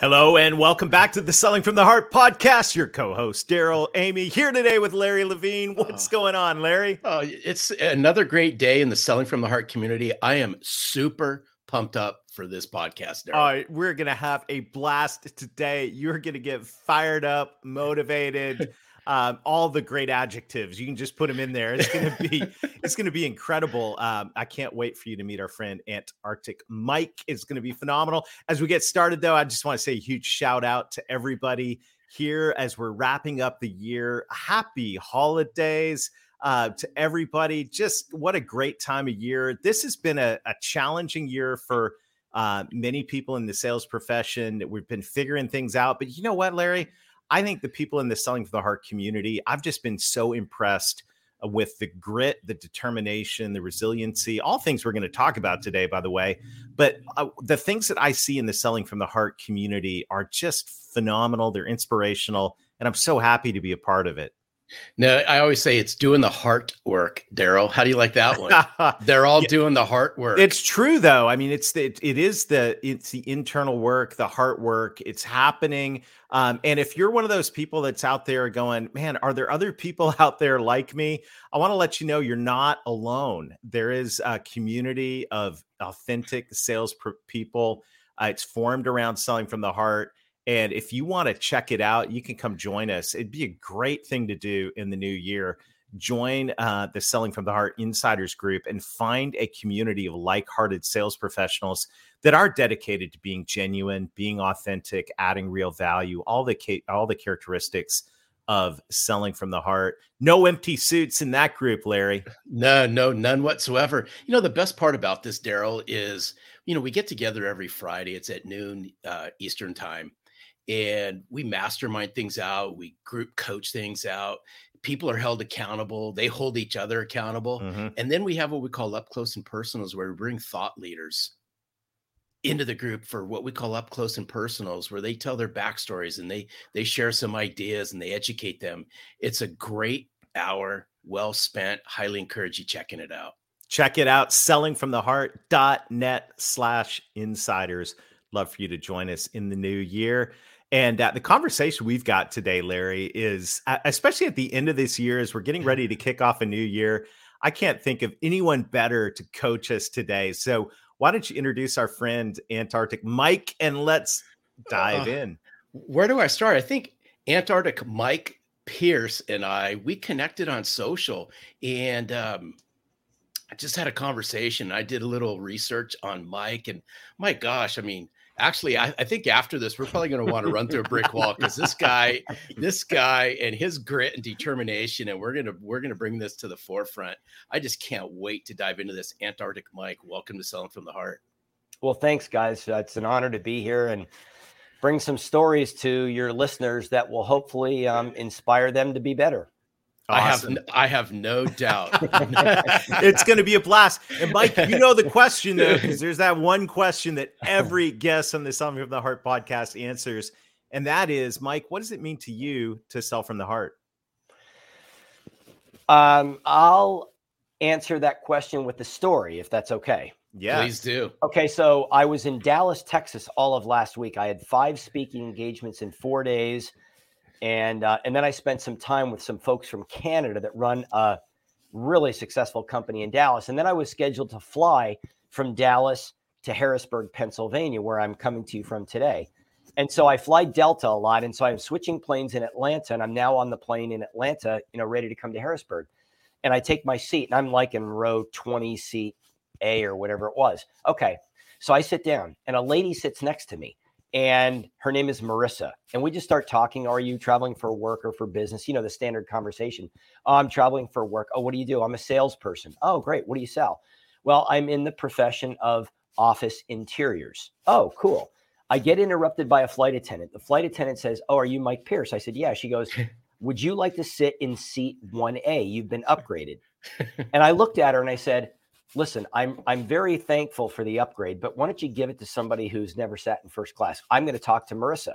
Hello and welcome back to the Selling from the Heart podcast. Your co-host Darrell Amy here today with Larry Levine. What's Oh. going on, Larry? Oh, it's another great day in the Selling from the Heart community. I am super pumped up for this podcast. Darrell. All right, we're gonna have a blast today. You're gonna get fired up, motivated, um, all the great adjectives. You can just put them in there. It's gonna be it's gonna be incredible. Um, I can't wait for you to meet our friend Antarctic Mike. It's gonna be phenomenal. As we get started, though, I just want to say a huge shout out to everybody here as we're wrapping up the year. Happy holidays uh, to everybody. Just what a great time of year. This has been a, a challenging year for uh, many people in the sales profession. We've been figuring things out. But you know what, Larry? I think the people in the Selling for the Heart community, I've just been so impressed uh, with the grit, the determination, the resiliency, all things we're going to talk about today, by the way. But uh, the things that I see in the Selling from the Heart community are just phenomenal. They're inspirational. And I'm so happy to be a part of it. No, I always say it's doing the heart work, Darrell. How do you like that one? They're all Yeah. doing the heart work. It's true though. I mean, it's the it, it is the it's the internal work, the heart work. It's happening. Um, and if you're one of those people that's out there going, man, are there other people out there like me? I want to let you know you're not alone. There is a community of authentic sales people. Uh, it's formed around selling from the heart. And if you want to check it out, you can come join us. It'd be a great thing to do in the new year join uh, the Selling from the Heart Insiders Group and find a community of like hearted sales professionals that are dedicated to being genuine, being authentic, adding real value, all the, ca- all the characteristics of selling from the heart. No empty suits in that group, Larry. no, no, none whatsoever. You know, the best part about this, Darrell, is you know we get together every Friday. It's at noon uh, Eastern time, and we mastermind things out. We group coach things out. People are held accountable. They hold each other accountable. Mhm. And then we have what we call up close and personals, where we bring thought leaders into the group for what we call up close and personals, where they tell their backstories and they they share some ideas and they educate them. It's a great hour, well spent. Highly encourage you checking it out. Check it out, sellingfromtheheart.net slash insiders. Love for you to join us in the new year. And uh, the conversation we've got today, Larry, is uh, especially at the end of this year, as we're getting ready to kick off a new year. I can't think of anyone better to coach us today. So, why don't you introduce our friend Antarctic Mike and let's dive Uh, in? Where do I start? I think Antarctic Mike Pierce and I we connected on social and um I just had a conversation. I did a little research on Mike and my gosh, I mean, actually I, I think after this we're probably going to want to run through a brick wall because this guy, this guy and his grit and determination and we're going to we're going to bring this to the forefront. I just can't wait to dive into this Antarctic Mike. Welcome to Selling from the Heart. Well, thanks, guys. It's an honor to be here and bring some stories to your listeners that will hopefully um, inspire them to be better. I have Awesome. n- I have no doubt. it's going to be a blast. And Mike, you know the question though, because there's that one question that every guest on the Selling from the Heart podcast answers, and that is, Mike, what does it mean to you to sell from the heart? Um, I'll answer that question with the story, if that's okay. Yeah, Please do. Okay, so I was in Dallas, Texas, all of last week. I had five speaking engagements in four days, and uh, and then I spent some time with some folks from Canada that run a really successful company in Dallas. And then I was scheduled to fly from Dallas to Harrisburg, Pennsylvania, where I'm coming to you from today. And so I fly Delta a lot, and so I'm switching planes in Atlanta, and I'm now on the plane in Atlanta, you know, ready to come to Harrisburg. And I take my seat, and I'm like in row 20 seat A or whatever it was. Okay. So I sit down and a lady sits next to me and her name is Marissa. And we just start talking. Are you traveling for work or for business? You know, the standard conversation. Oh, I'm traveling for work. Oh, what do you do? I'm a salesperson. Oh, great. What do you sell? Well, I'm in the profession of office interiors. Oh, cool. I get interrupted by a flight attendant. The flight attendant says, Oh, are you Mike Pierce? I said, Yeah. She goes, Would you like to sit in seat 1A? You've been upgraded. and I looked at her and I said, listen, I'm I'm very thankful for the upgrade, but why don't you give it to somebody who's never sat in first class? I'm going to talk to Marissa.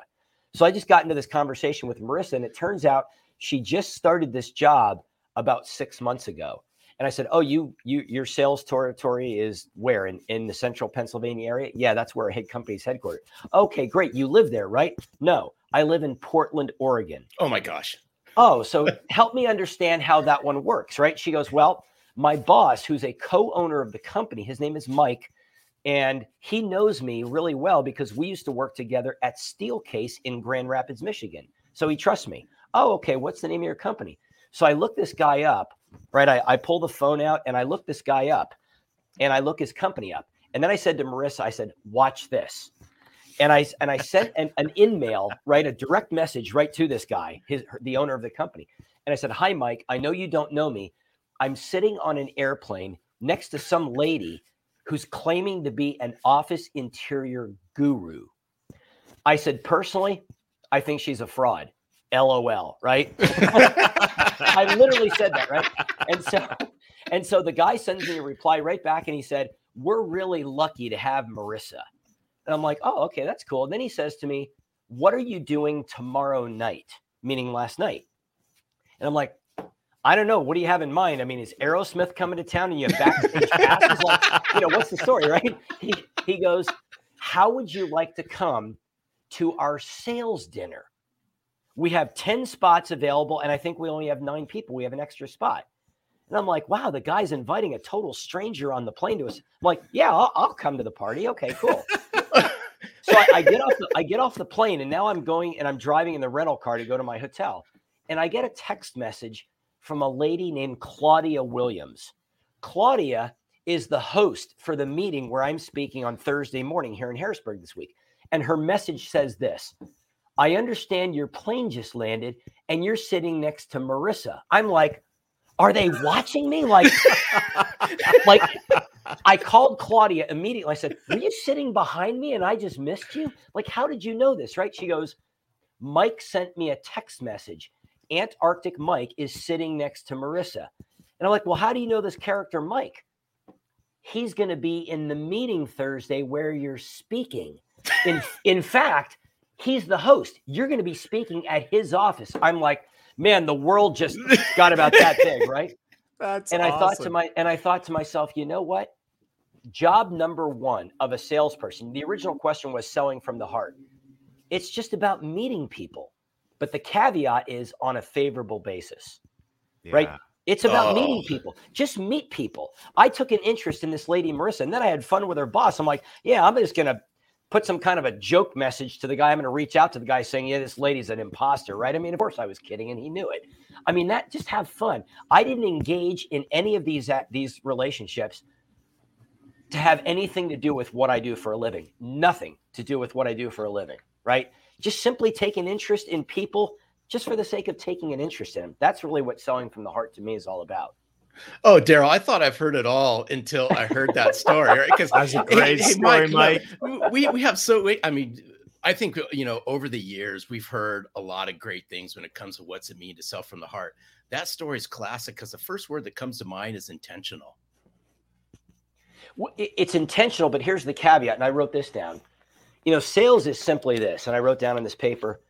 So I just got into this conversation with Marissa, and it turns out she just started this job about six months ago. And I said, "Oh, you you your sales territory is where in in the central Pennsylvania area? Yeah, that's where a head company's headquartered. Okay, great. You live there, right? No, I live in Portland, Oregon. Oh my gosh. Oh, so help me understand how that one works, right? She goes, well, my boss, who's a co-owner of the company, his name is Mike, and he knows me really well because we used to work together at Steelcase in Grand Rapids, Michigan. So he trusts me. Oh, okay. What's the name of your company? So I look this guy up, right? I, I pull the phone out and I look this guy up and I look his company up. And then I said to Marissa, I said, watch this. And I and I sent an, an in-mail, right, a direct message right to this guy, his the owner of the company. And I said, Hi, Mike. I know you don't know me, I'm sitting on an airplane next to some lady who's claiming to be an office interior guru. I said, personally, I think she's a fraud. LOL, right? I literally said that, right? And so and so the guy sends me a reply right back and he said, "We're really lucky to have Marissa." And I'm like, "Oh, okay, that's cool." And then he says to me, "What are you doing tomorrow night?" Meaning last night. And I'm like, I don't know. What do you have in mind? I mean, is Aerosmith coming to town and you have backstage passes? Like, you know, what's the story, right? He, he goes, How would you like to come to our sales dinner? We have 10 spots available, and I think we only have nine people. We have an extra spot. And I'm like, wow, the guy's inviting a total stranger on the plane to us. I'm like, yeah, I'll, I'll come to the party. Okay, cool. so I, I get off the I get off the plane, and now I'm going and I'm driving in the rental car to go to my hotel. And I get a text message from a lady named Claudia Williams. Claudia is the host for the meeting where I'm speaking on Thursday morning here in Harrisburg this week. And her message says this I understand your plane just landed and you're sitting next to Marissa. I'm like, are they watching me? Like, like I called Claudia immediately. I said, Were you sitting behind me and I just missed you? Like, how did you know this? Right? She goes, Mike sent me a text message Antarctic Mike is sitting next to Marissa. And I'm like, well, how do you know this character, Mike? He's going to be in the meeting Thursday where you're speaking. In, in fact, he's the host. You're going to be speaking at his office. I'm like, man, the world just got about that big, right? That's and I awesome. thought to my and I thought to myself, you know what? Job number one of a salesperson. The original question was selling from the heart. It's just about meeting people. But the caveat is on a favorable basis, right? It's about Oh. meeting people. Just meet people. I took an interest in this lady, Marissa, and then I had fun with her boss. I'm like, yeah, I'm just going to put some kind of a joke message to the guy. I'm going to reach out to the guy saying, yeah, this lady's an imposter, right? I mean, of course I was kidding and he knew it. I mean, that just have fun. I didn't engage in any of these, uh, these relationships to have anything to do with what I do for a living. Nothing to do with what I do for a living, right? Just simply take an interest in people just for the sake of taking an interest in them. That's really what selling from the heart to me is all about. Oh, Darrell, I thought I've heard it all until I heard that story. Right? Because That's a great story, Mike. we we have so. we- I mean, I think you know over the years we've heard a lot of great things when it comes to what's it mean to sell from the heart. That story is classic because the first word that comes to mind is intentional. Well, It's intentional, but here's the caveat, and I wrote this down. You know, sales is simply this, and I wrote down in this paper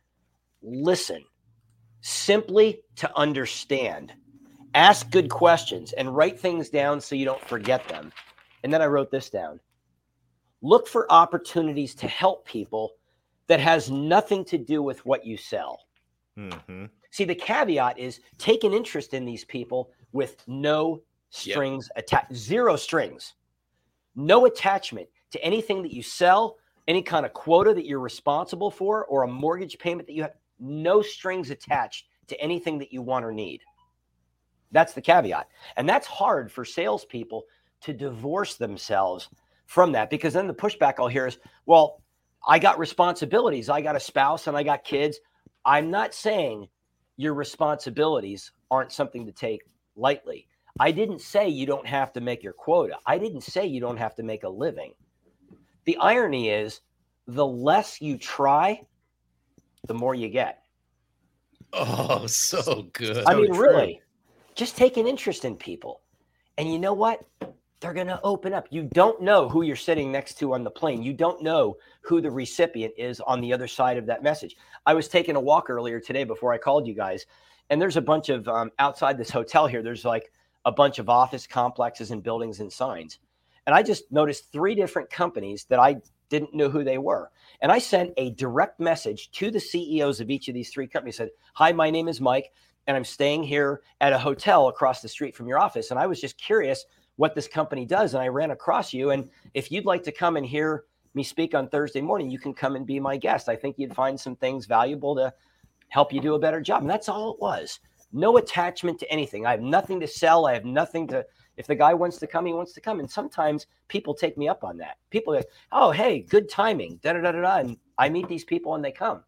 listen, simply to understand, ask good questions, and write things down so you don't forget them. And then I wrote this down look for opportunities to help people that has nothing to do with what you sell. Mhm. See, the caveat is take an interest in these people with no strings attached, zero strings, no attachment to anything that you sell, any kind of quota that you're responsible for, or a mortgage payment that you have, no strings attached to anything that you want or need. That's the caveat. And that's hard for salespeople to divorce themselves from that because then the pushback I'll hear is, well, I got responsibilities. I got a spouse and I got kids. I'm not saying your responsibilities aren't something to take lightly. I didn't say you don't have to make your quota. I didn't say you don't have to make a living. The irony is the less you try, the more you get. Oh, so good. I mean, true. really, just take an interest in people. And you know what? They're going to open up. You don't know who you're sitting next to on the plane. You don't know who the recipient is on the other side of that message. I was taking a walk earlier today before I called you guys, and there's a bunch of um, outside this hotel here, there's like a bunch of office complexes and buildings and signs. And I just noticed three different companies that I didn't know who they were. And I sent a direct message to the CEOs of each of these three companies said, Hi, my name is Mike, and I'm staying here at a hotel across the street from your office. And I was just curious what this company does. And I ran across you. And if you'd like to come and hear me speak on Thursday morning, you can come and be my guest. I think you'd find some things valuable to help you do a better job. And that's all it was. No attachment to anything. I have nothing to sell. I have nothing to if the guy wants to come, he wants to come. And sometimes people take me up on that. People like, oh, hey, good timing. Da da da da da. And I meet these people and they come.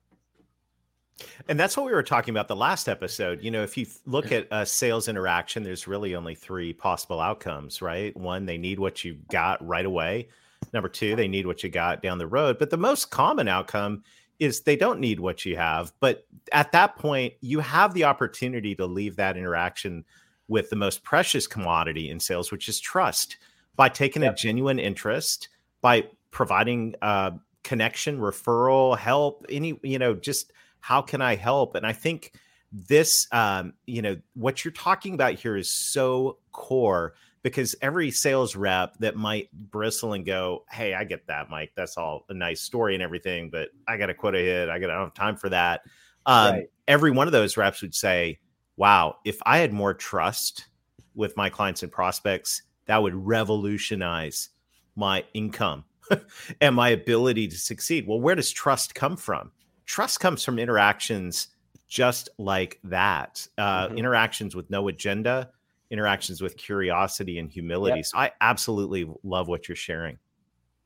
And that's what we were talking about the last episode. You know, if you look at a sales interaction, there's really only three possible outcomes, right? One, they need what you got right away. Number two, they need what you got down the road. But the most common outcome is they don't need what you have. But at that point, you have the opportunity to leave that interaction with the most precious commodity in sales, which is trust, by taking Yep. a genuine interest, by providing uh, connection, referral, help, any, you know, just how can I help? And I think this, um, you know, what you're talking about here is so core because every sales rep that might bristle and go, Hey, I get that, Mike. That's all a nice story and everything, but I got a quota hit. I got, I don't have time for that. Um, Right. Every one of those reps would say, Wow, if I had more trust with my clients and prospects, that would revolutionize my income and my ability to succeed. Well, where does trust come from? Trust comes from interactions just like that uh, Mhm. interactions with no agenda, interactions with curiosity and humility. Yep. So I absolutely love what you're sharing.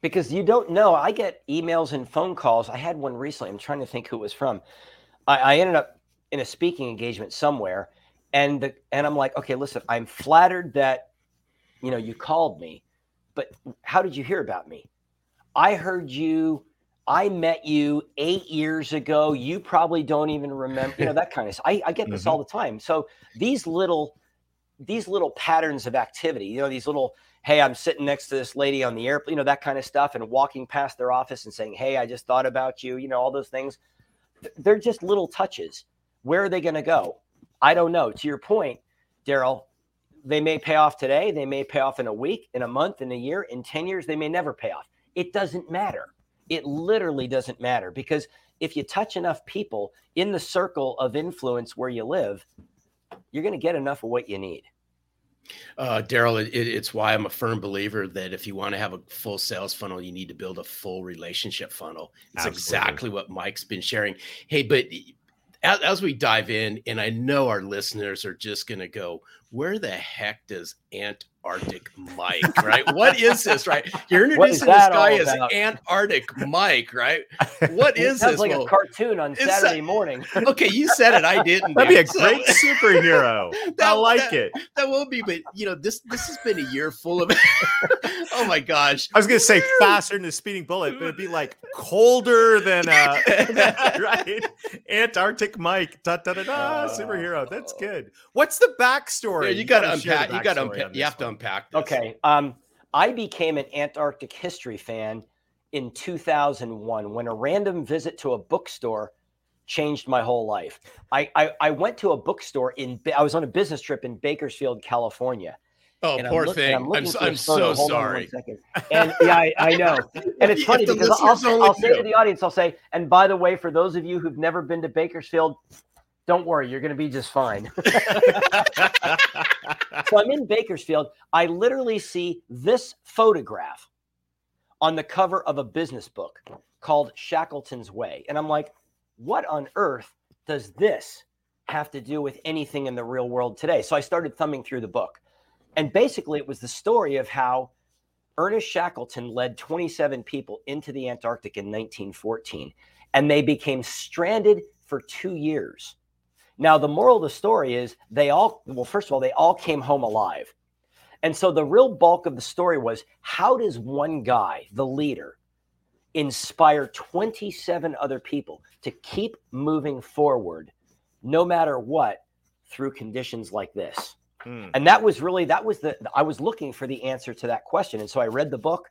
because you don't know. I get emails and phone calls. I had one recently. I'm trying to think who it was from. I, I ended up in a speaking engagement somewhere, and the and I'm like, okay, listen, I'm flattered that you know you called me, but how did you hear about me? I heard you. I met you eight years ago. You probably don't even remember, you know, that kind of stuff. I, I get this Mhm. all the time. So these little, these little patterns of activity, you know, these little hey, I'm sitting next to this lady on the airplane, you know, that kind of stuff, and walking past their office and saying, hey, I just thought about you, you know, all those things. They're just little touches. Where are they going to go? I don't know. To your point, Darrell, they may pay off today. They may pay off in a week, in a month, in a year, in 10 years. They may never pay off. It doesn't matter. It literally doesn't matter because if you touch enough people in the circle of influence where you live, you're going to get enough of what you need. Uh, Darrell, it, it- it's why I'm a firm believer that if you want to have a full sales funnel, you need to build a full relationship funnel. It's Absolutely. exactly what Mike's been sharing. Hey, but as, as we dive in, and I know our listeners are just going to go, where the heck does Antarctic Mike, right? what is this, right? You're introducing this guy as? Antarctic Mike, right? What is sounds this? like Well, a cartoon on It's Saturday a- morning. okay, you said it. I didn't. That'd be a. So- great superhero. I like that- it. that will be, but you know, this this has been a year full of oh my gosh. I was gonna say faster than a speeding bullet, but it'd be like colder than uh right. Antarctic Mike. Da, da, da, da, superhero. That's good. What's the backstory? Yeah, you gotta unpack you gotta unpack you have this to unpack this. Okay. Um, I became an Antarctic history fan in 2001 when a random visit to a bookstore changed my whole life. I, I, I went to a bookstore in, I was on a business trip in Bakersfield, California. Oh, and I'm poor look- and thing. I'm, looking so, for a I'm so Hold on one sorry. second. And yeah, I, I know. And it's funny because I'll, I'll say to the audience, I'll say, and by the way, for those of you who've never been to Bakersfield, don't worry, you're going to be just fine. so I'm in Bakersfield. I literally see this photograph on the cover of a business book called Shackleton's Way. And I'm like, what on earth does this have to do with anything in the real world today? So I started thumbing through the book. And basically, it was the story of how Ernest Shackleton led 27 people into the Antarctic in 1914, and they became stranded for two years. Now, the moral of the story is they all, well, first of all, they all came home alive. And so the real bulk of the story was how does one guy, the leader, inspire 27 other people to keep moving forward no matter what through conditions like this? Mm. And that was really that was the I was looking for the answer to that question. And so I read the book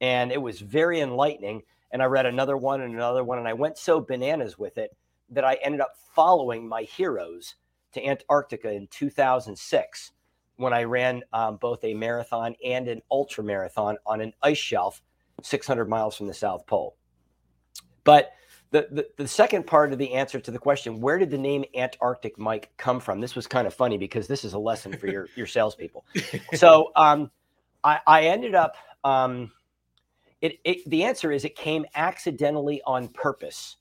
and it was very enlightening. And I read another one and another one, and I went so bananas with it that I ended up following my heroes to Antarctica in 2006 when I ran um, both a marathon and an ultra marathon on an ice shelf 600 miles from the South Pole. But the, the, the second part of the answer to the question, where did the name Antarctic Mike come from? This was kind of funny because this is a lesson for your, your salespeople. So um, I, I ended up, um, it, it, the answer is it came accidentally on purpose.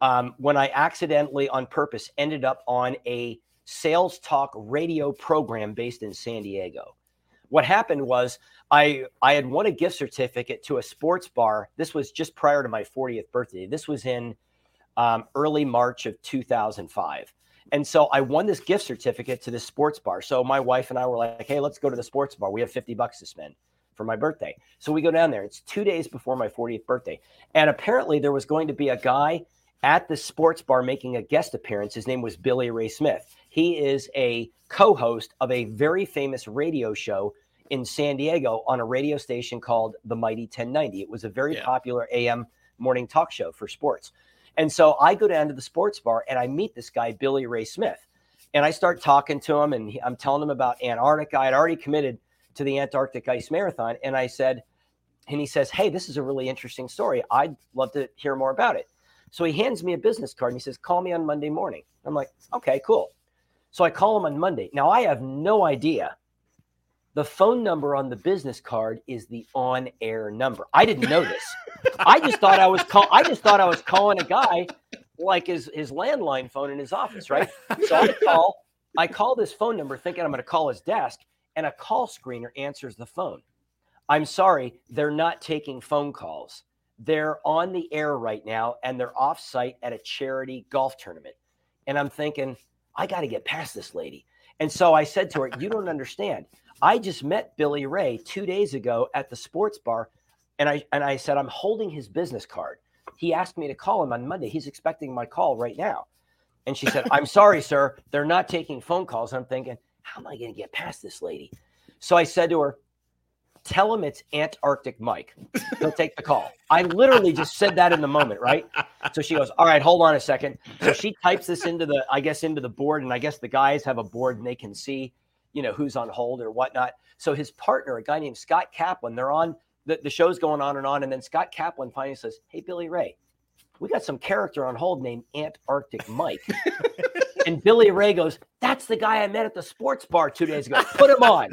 Um, when I accidentally on purpose ended up on a sales talk radio program based in San Diego. What happened was I I had won a gift certificate to a sports bar. This was just prior to my 40th birthday. This was in um, early March of 2005. And so I won this gift certificate to this sports bar. So my wife and I were like, hey, let's go to the sports bar. We have 50 bucks to spend for my birthday. So we go down there. It's two days before my 40th birthday. And apparently there was going to be a guy at the sports bar making a guest appearance. His name was Billy Ray Smith. He is a co host of a very famous radio show in San Diego on a radio station called the Mighty 1090. It was a very yeah. popular AM morning talk show for sports. And so I go down to the sports bar and I meet this guy, Billy Ray Smith. And I start talking to him and he, I'm telling him about Antarctica. I had already committed to the Antarctic Ice Marathon. And I said, and he says, Hey, this is a really interesting story. I'd love to hear more about it. So he hands me a business card and he says, Call me on Monday morning. I'm like, Okay, cool. So I call him on Monday. Now I have no idea. The phone number on the business card is the on-air number. I didn't know this. I just thought I was call. I just thought I was calling a guy like his his landline phone in his office, right? So I call. I call this phone number thinking I'm going to call his desk, and a call screener answers the phone. I'm sorry, they're not taking phone calls. They're on the air right now, and they're off site at a charity golf tournament. And I'm thinking, I got to get past this lady. And so I said to her, You don't understand. I just met Billy Ray two days ago at the sports bar. And I and I said, I'm holding his business card. He asked me to call him on Monday. He's expecting my call right now. And she said, I'm sorry, sir. They're not taking phone calls. I'm thinking, how am I going to get past this lady? So I said to her, tell him it's Antarctic Mike. He'll take the call. I literally just said that in the moment, right? So she goes, All right, hold on a second. So she types this into the, I guess, into the board, and I guess the guys have a board and they can see, you know, who's on hold or whatnot. So his partner, a guy named Scott Kaplan, they're on the, the show's going on and on. And then Scott Kaplan finally says, Hey, Billy Ray, we got some character on hold named Antarctic Mike. and Billy Ray goes, That's the guy I met at the sports bar two days ago. Put him on.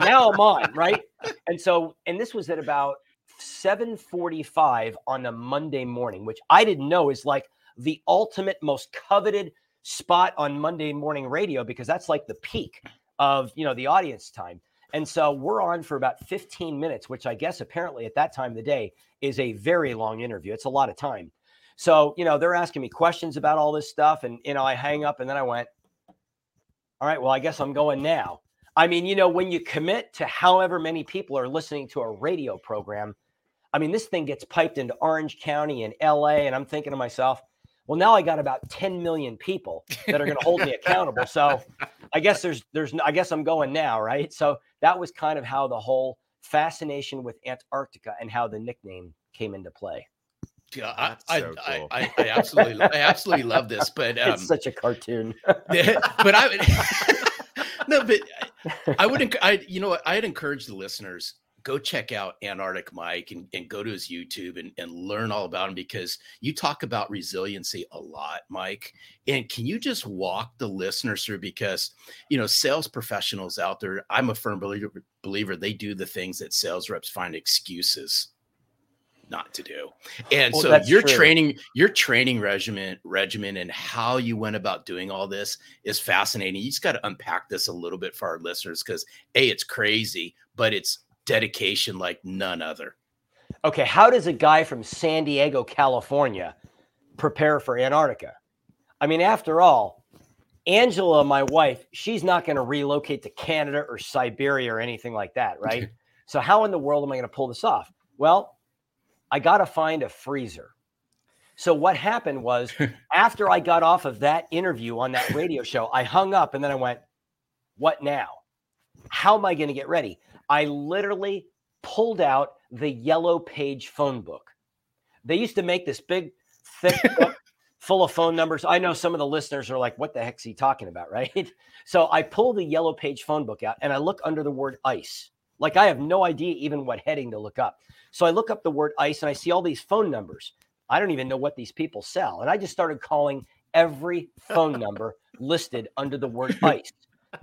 Now I'm on, right? And so, and this was at about 7:45 on a Monday morning, which I didn't know is like the ultimate most coveted spot on Monday morning radio because that's like the peak of, you know, the audience time. And so we're on for about 15 minutes, which I guess apparently at that time of the day is a very long interview. It's a lot of time. So, you know, they're asking me questions about all this stuff. And, you know, I hang up and then I went, all right, well, I guess I'm going now. I mean, you know, when you commit to however many people are listening to a radio program, I mean, this thing gets piped into Orange County and LA. And I'm thinking to myself, well, now I got about 10 million people that are going to hold me accountable. So I guess there's, there's, I guess I'm going now. Right. So that was kind of how the whole fascination with Antarctica and how the nickname came into play. Yeah, I, I, so cool. I, I, absolutely, I absolutely love this. But um, it's such a cartoon. but I, no, but I would, I, you know, I'd encourage the listeners go check out Antarctic Mike and, and go to his YouTube and, and learn all about him because you talk about resiliency a lot, Mike. And can you just walk the listeners through because you know sales professionals out there, I'm a firm believer believer they do the things that sales reps find excuses not to do. And well, so your true. training, your training regimen, regimen, and how you went about doing all this is fascinating. You just got to unpack this a little bit for our listeners because a it's crazy, but it's dedication like none other. Okay, how does a guy from San Diego, California, prepare for Antarctica? I mean, after all, Angela, my wife, she's not going to relocate to Canada or Siberia or anything like that, right? so, how in the world am I going to pull this off? Well, I got to find a freezer. So, what happened was after I got off of that interview on that radio show, I hung up and then I went, What now? How am I going to get ready? I literally pulled out the yellow page phone book. They used to make this big, thick book full of phone numbers. I know some of the listeners are like, what the heck's he talking about? Right. So I pull the yellow page phone book out and I look under the word ice. Like I have no idea even what heading to look up. So I look up the word ice and I see all these phone numbers. I don't even know what these people sell. And I just started calling every phone number listed under the word ice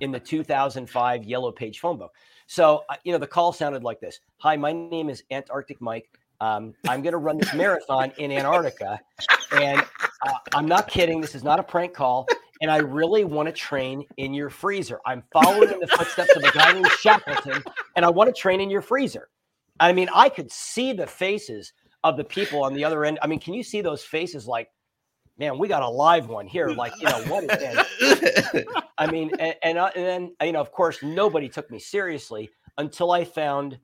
in the 2005 yellow page phone book. So, you know, the call sounded like this Hi, my name is Antarctic Mike. Um, I'm going to run this marathon in Antarctica. And uh, I'm not kidding. This is not a prank call. And I really want to train in your freezer. I'm following in the footsteps of a guy named Shackleton, and I want to train in your freezer. I mean, I could see the faces of the people on the other end. I mean, can you see those faces like, man, we got a live one here. Like, you know, what is that? I mean, and, and, uh, and then, you know, of course, nobody took me seriously until I found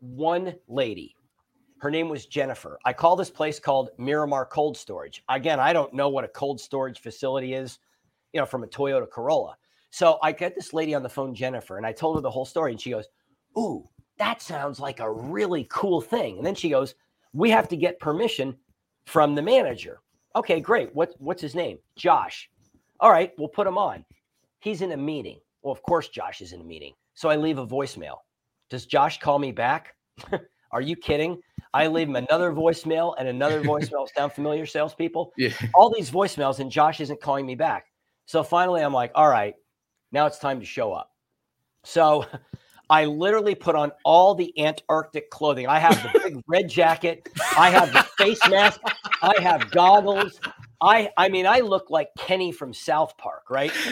one lady. Her name was Jennifer. I call this place called Miramar Cold Storage. Again, I don't know what a cold storage facility is, you know, from a Toyota Corolla. So I get this lady on the phone, Jennifer, and I told her the whole story. And she goes, Ooh, that sounds like a really cool thing. And then she goes, We have to get permission from the manager. Okay, great. What, what's his name? Josh. All right, we'll put him on. He's in a meeting. Well, of course, Josh is in a meeting. So I leave a voicemail. Does Josh call me back? Are you kidding? I leave him another voicemail and another voicemail. Sound familiar, salespeople? Yeah. All these voicemails, and Josh isn't calling me back. So finally, I'm like, all right, now it's time to show up. So I literally put on all the Antarctic clothing. I have the big red jacket. I have the face mask. I have goggles. I I mean, I look like Kenny from South Park, right?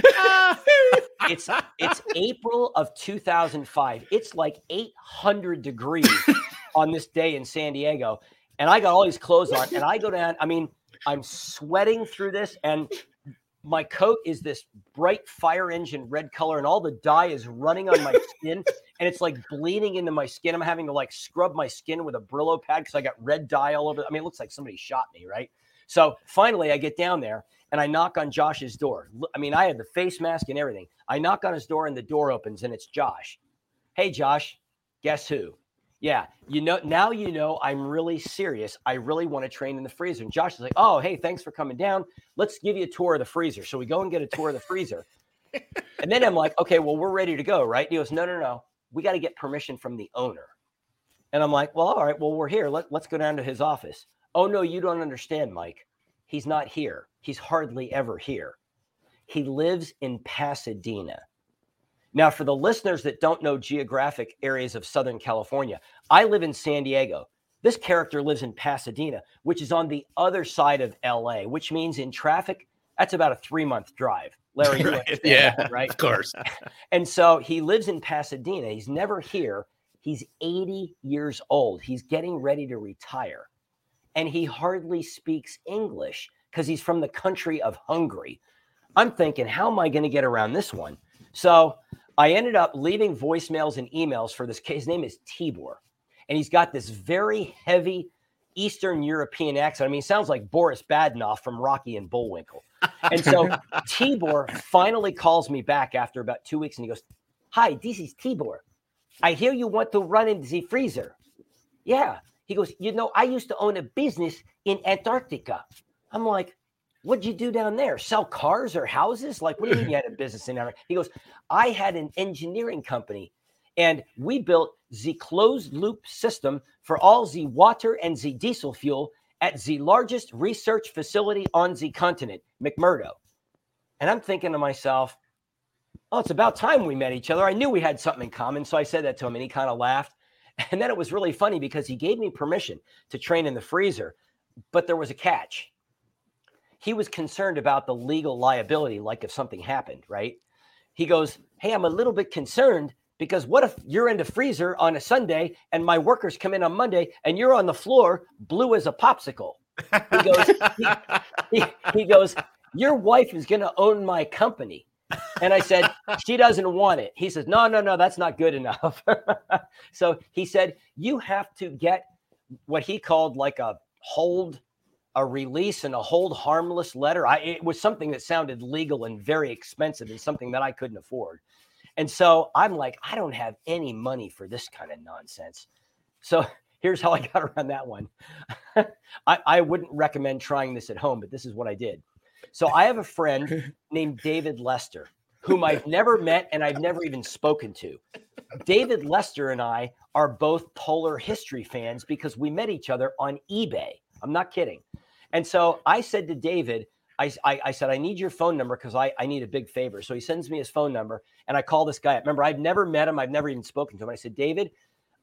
it's it's April of 2005. It's like 800 degrees on this day in San Diego, and I got all these clothes on, and I go down. I mean, I'm sweating through this, and my coat is this bright fire engine red color, and all the dye is running on my skin, and it's like bleeding into my skin. I'm having to like scrub my skin with a Brillo pad because I got red dye all over. I mean, it looks like somebody shot me, right? So finally, I get down there and I knock on Josh's door. I mean, I had the face mask and everything. I knock on his door, and the door opens, and it's Josh. Hey, Josh, guess who? Yeah, you know, now you know I'm really serious. I really want to train in the freezer. And Josh is like, oh, hey, thanks for coming down. Let's give you a tour of the freezer. So we go and get a tour of the freezer. and then I'm like, okay, well, we're ready to go, right? he goes, no, no, no. We got to get permission from the owner. And I'm like, well, all right, well, we're here. Let, let's go down to his office. Oh, no, you don't understand, Mike. He's not here. He's hardly ever here. He lives in Pasadena. Now, for the listeners that don't know geographic areas of Southern California, I live in San Diego. This character lives in Pasadena, which is on the other side of LA, which means in traffic, that's about a three month drive. Larry, right. yeah, that, right? Of course. and so he lives in Pasadena. He's never here. He's 80 years old. He's getting ready to retire. And he hardly speaks English because he's from the country of Hungary. I'm thinking, how am I going to get around this one? So I ended up leaving voicemails and emails for this. His name is Tibor, and he's got this very heavy Eastern European accent. I mean, he sounds like Boris Badenov from Rocky and Bullwinkle. And so Tibor finally calls me back after about two weeks, and he goes, "Hi, this is Tibor. I hear you want to run in the freezer." Yeah. He goes, "You know, I used to own a business in Antarctica." I'm like, What'd you do down there? Sell cars or houses? Like, what do you mean you had a business in there? He goes, I had an engineering company and we built the closed loop system for all the water and the diesel fuel at the largest research facility on the continent, McMurdo. And I'm thinking to myself, oh, it's about time we met each other. I knew we had something in common. So I said that to him and he kind of laughed. And then it was really funny because he gave me permission to train in the freezer, but there was a catch he was concerned about the legal liability, like if something happened, right? He goes, Hey, I'm a little bit concerned Because what if you're in the freezer on a Sunday and my workers come in on Monday and you're on the floor blue as a popsicle? He goes, he, he, he goes, Your wife is going to own my company. And I said, She doesn't want it. He says, No, no, no, that's not good enough. so he said, You have to get what he called like a hold, a release, and a hold harmless letter. I, it was something that sounded legal and very expensive and something that I couldn't afford. And so I'm like, I don't have any money for this kind of nonsense. So here's how I got around that one. I, I wouldn't recommend trying this at home, but this is what I did. So I have a friend named David Lester, whom I've never met and I've never even spoken to. David Lester and I are both polar history fans because we met each other on eBay. I'm not kidding. And so I said to David, I, I, I said, I need your phone number because I, I need a big favor. So he sends me his phone number and I call this guy up. Remember, I've never met him, I've never even spoken to him. I said, David,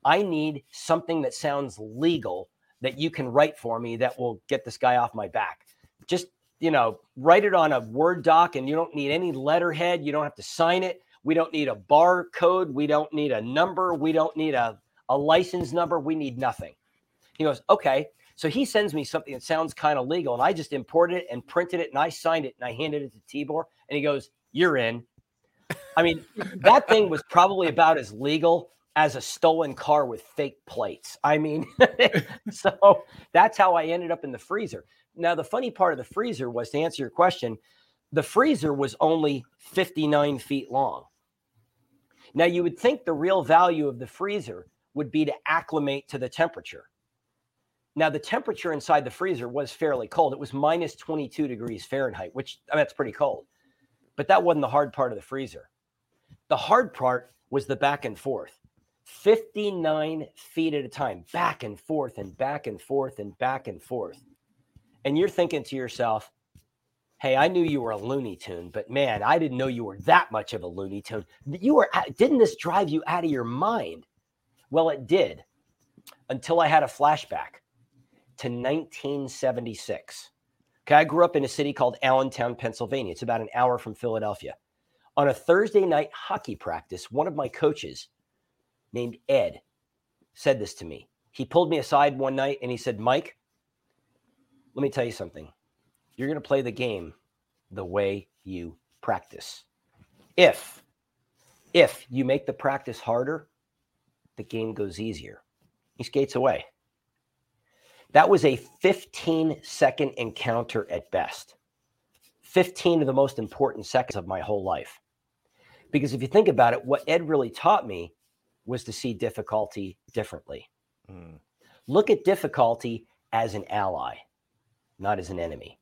I need something that sounds legal that you can write for me that will get this guy off my back. Just, you know, write it on a Word doc and you don't need any letterhead. You don't have to sign it. We don't need a barcode. We don't need a number. We don't need a, a license number. We need nothing. He goes, okay. So he sends me something that sounds kind of legal. And I just imported it and printed it and I signed it and I handed it to Tibor. And he goes, You're in. I mean, that thing was probably about as legal as a stolen car with fake plates. I mean, so that's how I ended up in the freezer. Now, the funny part of the freezer was to answer your question, the freezer was only 59 feet long. Now, you would think the real value of the freezer would be to acclimate to the temperature. Now, the temperature inside the freezer was fairly cold. It was minus 22 degrees Fahrenheit, which I mean, that's pretty cold. But that wasn't the hard part of the freezer. The hard part was the back and forth. 59 feet at a time, back and forth and back and forth and back and forth. And you're thinking to yourself, hey, I knew you were a Looney Tune, but man, I didn't know you were that much of a Looney Tune. You were, didn't this drive you out of your mind? Well, it did until I had a flashback to 1976. Okay, I grew up in a city called Allentown, Pennsylvania. It's about an hour from Philadelphia. On a Thursday night hockey practice, one of my coaches named Ed said this to me. He pulled me aside one night and he said, Mike, let me tell you something. You're going to play the game the way you practice. If, if you make the practice harder, the game goes easier. He skates away. That was a 15 second encounter at best. 15 of the most important seconds of my whole life. Because if you think about it, what Ed really taught me was to see difficulty differently. Mm. Look at difficulty as an ally, not as an enemy.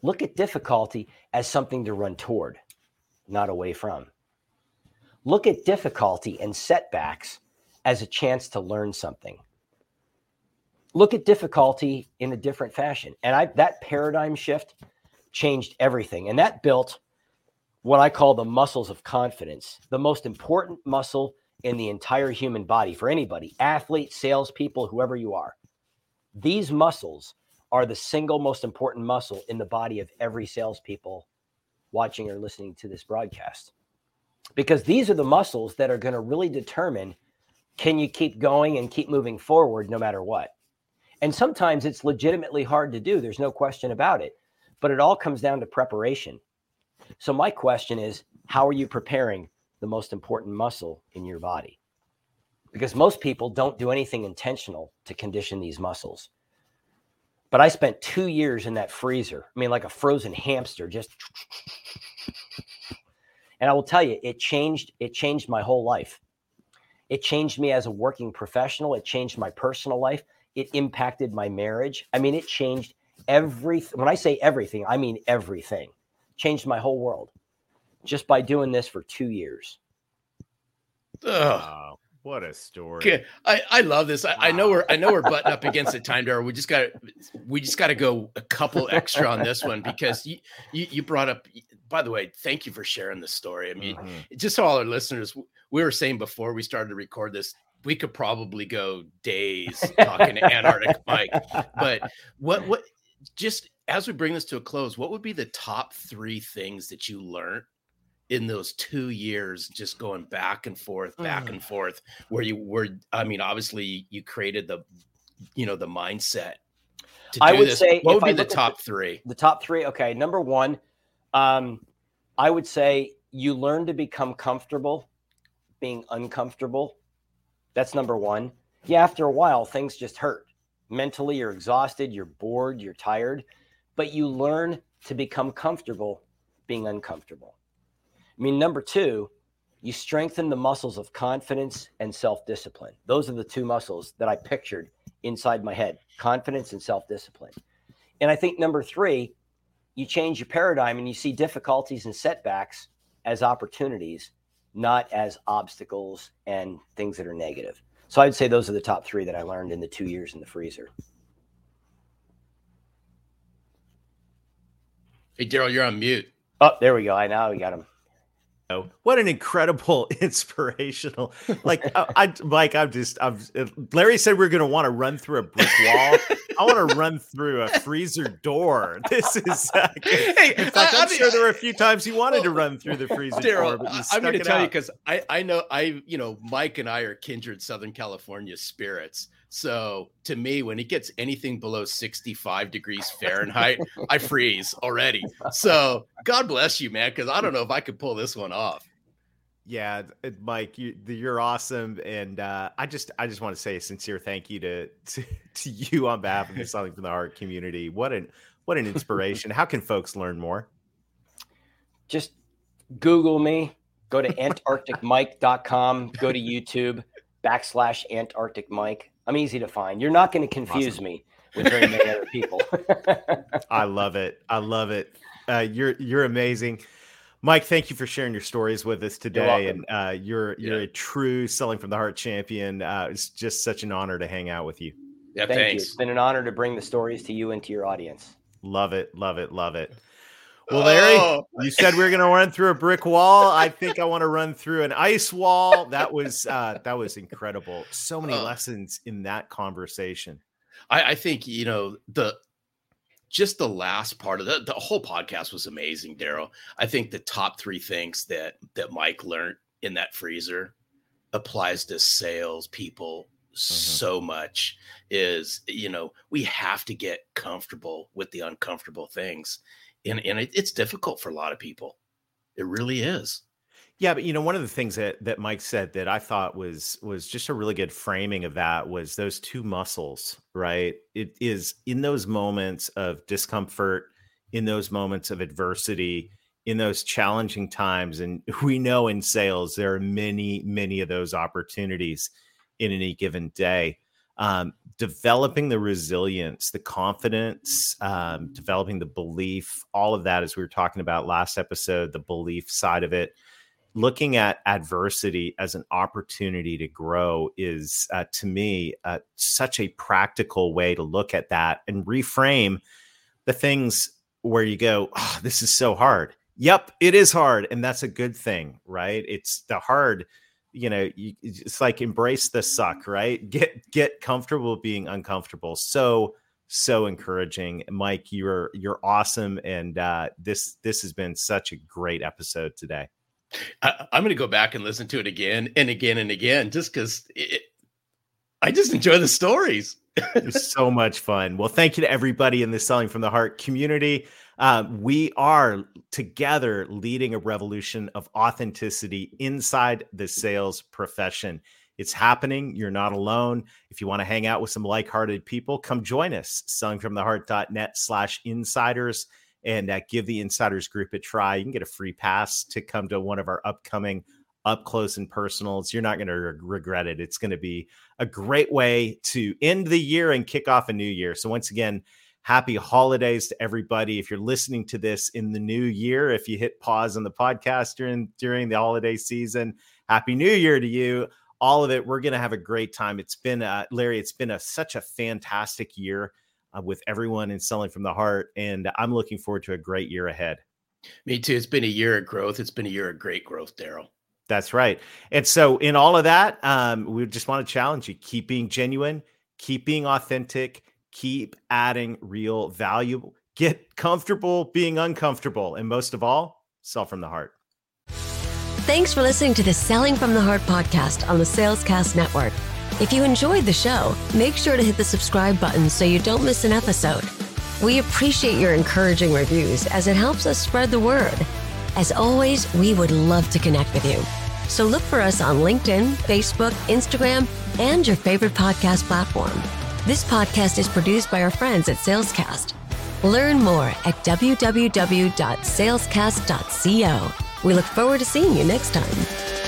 Look at difficulty as something to run toward, not away from. Look at difficulty and setbacks as a chance to learn something. Look at difficulty in a different fashion. And I that paradigm shift changed everything. And that built what I call the muscles of confidence, the most important muscle in the entire human body for anybody, athlete, salespeople, whoever you are. These muscles are the single most important muscle in the body of every salespeople watching or listening to this broadcast. Because these are the muscles that are going to really determine can you keep going and keep moving forward no matter what. And sometimes it's legitimately hard to do. There's no question about it. But it all comes down to preparation. So, my question is how are you preparing the most important muscle in your body. Because most people don't do anything intentional to condition these muscles. But I spent two years in that freezer. I mean, like a frozen hamster, just. And I will tell you, it changed. It changed my whole life. It changed me as a working professional. It changed my personal life. It impacted my marriage. I mean, it changed everything. When I say everything, I mean everything. Changed my whole world just by doing this for two years. Oh, what a story! I, I love this. I, wow. I know we're I know we're butting up against the time, Dar. We just got we just got to go a couple extra on this one because you, you, you brought up. By the way, thank you for sharing the story. I mean, mm-hmm. just so all our listeners, we were saying before we started to record this, we could probably go days talking to Antarctic Mike. But what what just as we bring this to a close, what would be the top three things that you learned in those two years just going back and forth back mm. and forth where you were i mean obviously you created the you know the mindset i would this. say what would be the top the, three the top three okay number one um i would say you learn to become comfortable being uncomfortable that's number one yeah after a while things just hurt mentally you're exhausted you're bored you're tired but you learn to become comfortable being uncomfortable I mean, number two, you strengthen the muscles of confidence and self discipline. Those are the two muscles that I pictured inside my head confidence and self discipline. And I think number three, you change your paradigm and you see difficulties and setbacks as opportunities, not as obstacles and things that are negative. So I'd say those are the top three that I learned in the two years in the freezer. Hey, Darrell, you're on mute. Oh, there we go. I now we got him what an incredible inspirational like I, I mike i'm just i'm larry said we are going to want to run through a brick wall. I want to run through a freezer door. This is uh, hey, in fact I, am sure there were a few times he wanted well, to run through the freezer Darrell, door but i'm going to tell out. you because i i know i you know mike and i are kindred southern california spirits so to me, when it gets anything below 65 degrees Fahrenheit, I freeze already. So God bless you, man, because I don't know if I could pull this one off. Yeah, Mike, you, you're awesome, and uh, I just I just want to say a sincere thank you to, to to you on behalf of the Selling from the Heart community. What an what an inspiration! How can folks learn more? Just Google me. Go to antarcticmike.com. Go to YouTube backslash Antarctic Mike. I'm easy to find. You're not going to confuse awesome. me with very many other people. I love it. I love it. Uh, you're you're amazing. Mike, thank you for sharing your stories with us today. And uh, you're you're yeah. a true selling from the heart champion. Uh, it's just such an honor to hang out with you. Yeah, thank thanks. you. It's been an honor to bring the stories to you and to your audience. Love it, love it, love it. Well, Larry, oh. you said we are going to run through a brick wall. I think I want to run through an ice wall. That was uh, that was incredible. So many uh, lessons in that conversation. I, I, think you know the just the last part of the the whole podcast was amazing, Darrell. I think the top three things that that Mike learned in that freezer applies to sales people mm-hmm. so much is you know we have to get comfortable with the uncomfortable things and and it, it's difficult for a lot of people. It really is. Yeah, but you know, one of the things that that Mike said that I thought was was just a really good framing of that was those two muscles, right? It is in those moments of discomfort, in those moments of adversity, in those challenging times, and we know in sales there are many, many of those opportunities in any given day um, developing the resilience, the confidence, um, developing the belief, all of that, as we were talking about last episode, the belief side of it, looking at adversity as an opportunity to grow is, uh, to me, uh, such a practical way to look at that and reframe the things where you go, oh, this is so hard. Yep, it is hard. And that's a good thing, right? It's the hard you know you, it's like embrace the suck right? Get get comfortable being uncomfortable. So so encouraging. Mike you're you're awesome and uh this this has been such a great episode today. I, am going to go back and listen to it again and again and again just because i just enjoy the stories it's so much fun well thank you to everybody in the selling from the heart community uh, we are together leading a revolution of authenticity inside the sales profession. It's happening. You're not alone. If you want to hang out with some like-hearted people, come join us. Sellingfromtheheart.net slash insiders and uh, give the insiders group a try. You can get a free pass to come to one of our upcoming up close and personals. You're not going to re- regret it. It's going to be a great way to end the year and kick off a new year. So once again, happy holidays to everybody. If you're listening to this in the new year, if you hit pause on the podcast during during the holiday season, happy new year to you. All of it. We're going to have a great time. It's been uh, Larry, it's been a such a fantastic year uh, with everyone in selling from the heart and I'm looking forward to a great year ahead. Me too. It's been a year of growth. It's been a year of great growth, Darrell. That's right. And so, in all of that, um, we just want to challenge you keep being genuine, keep being authentic, keep adding real value. Get comfortable being uncomfortable. And most of all, sell from the heart. Thanks for listening to the Selling from the Heart podcast on the Salescast Network. If you enjoyed the show, make sure to hit the subscribe button so you don't miss an episode. We appreciate your encouraging reviews as it helps us spread the word. As always, we would love to connect with you. So look for us on LinkedIn, Facebook, Instagram, and your favorite podcast platform. This podcast is produced by our friends at Salescast. Learn more at www.salescast.co. We look forward to seeing you next time.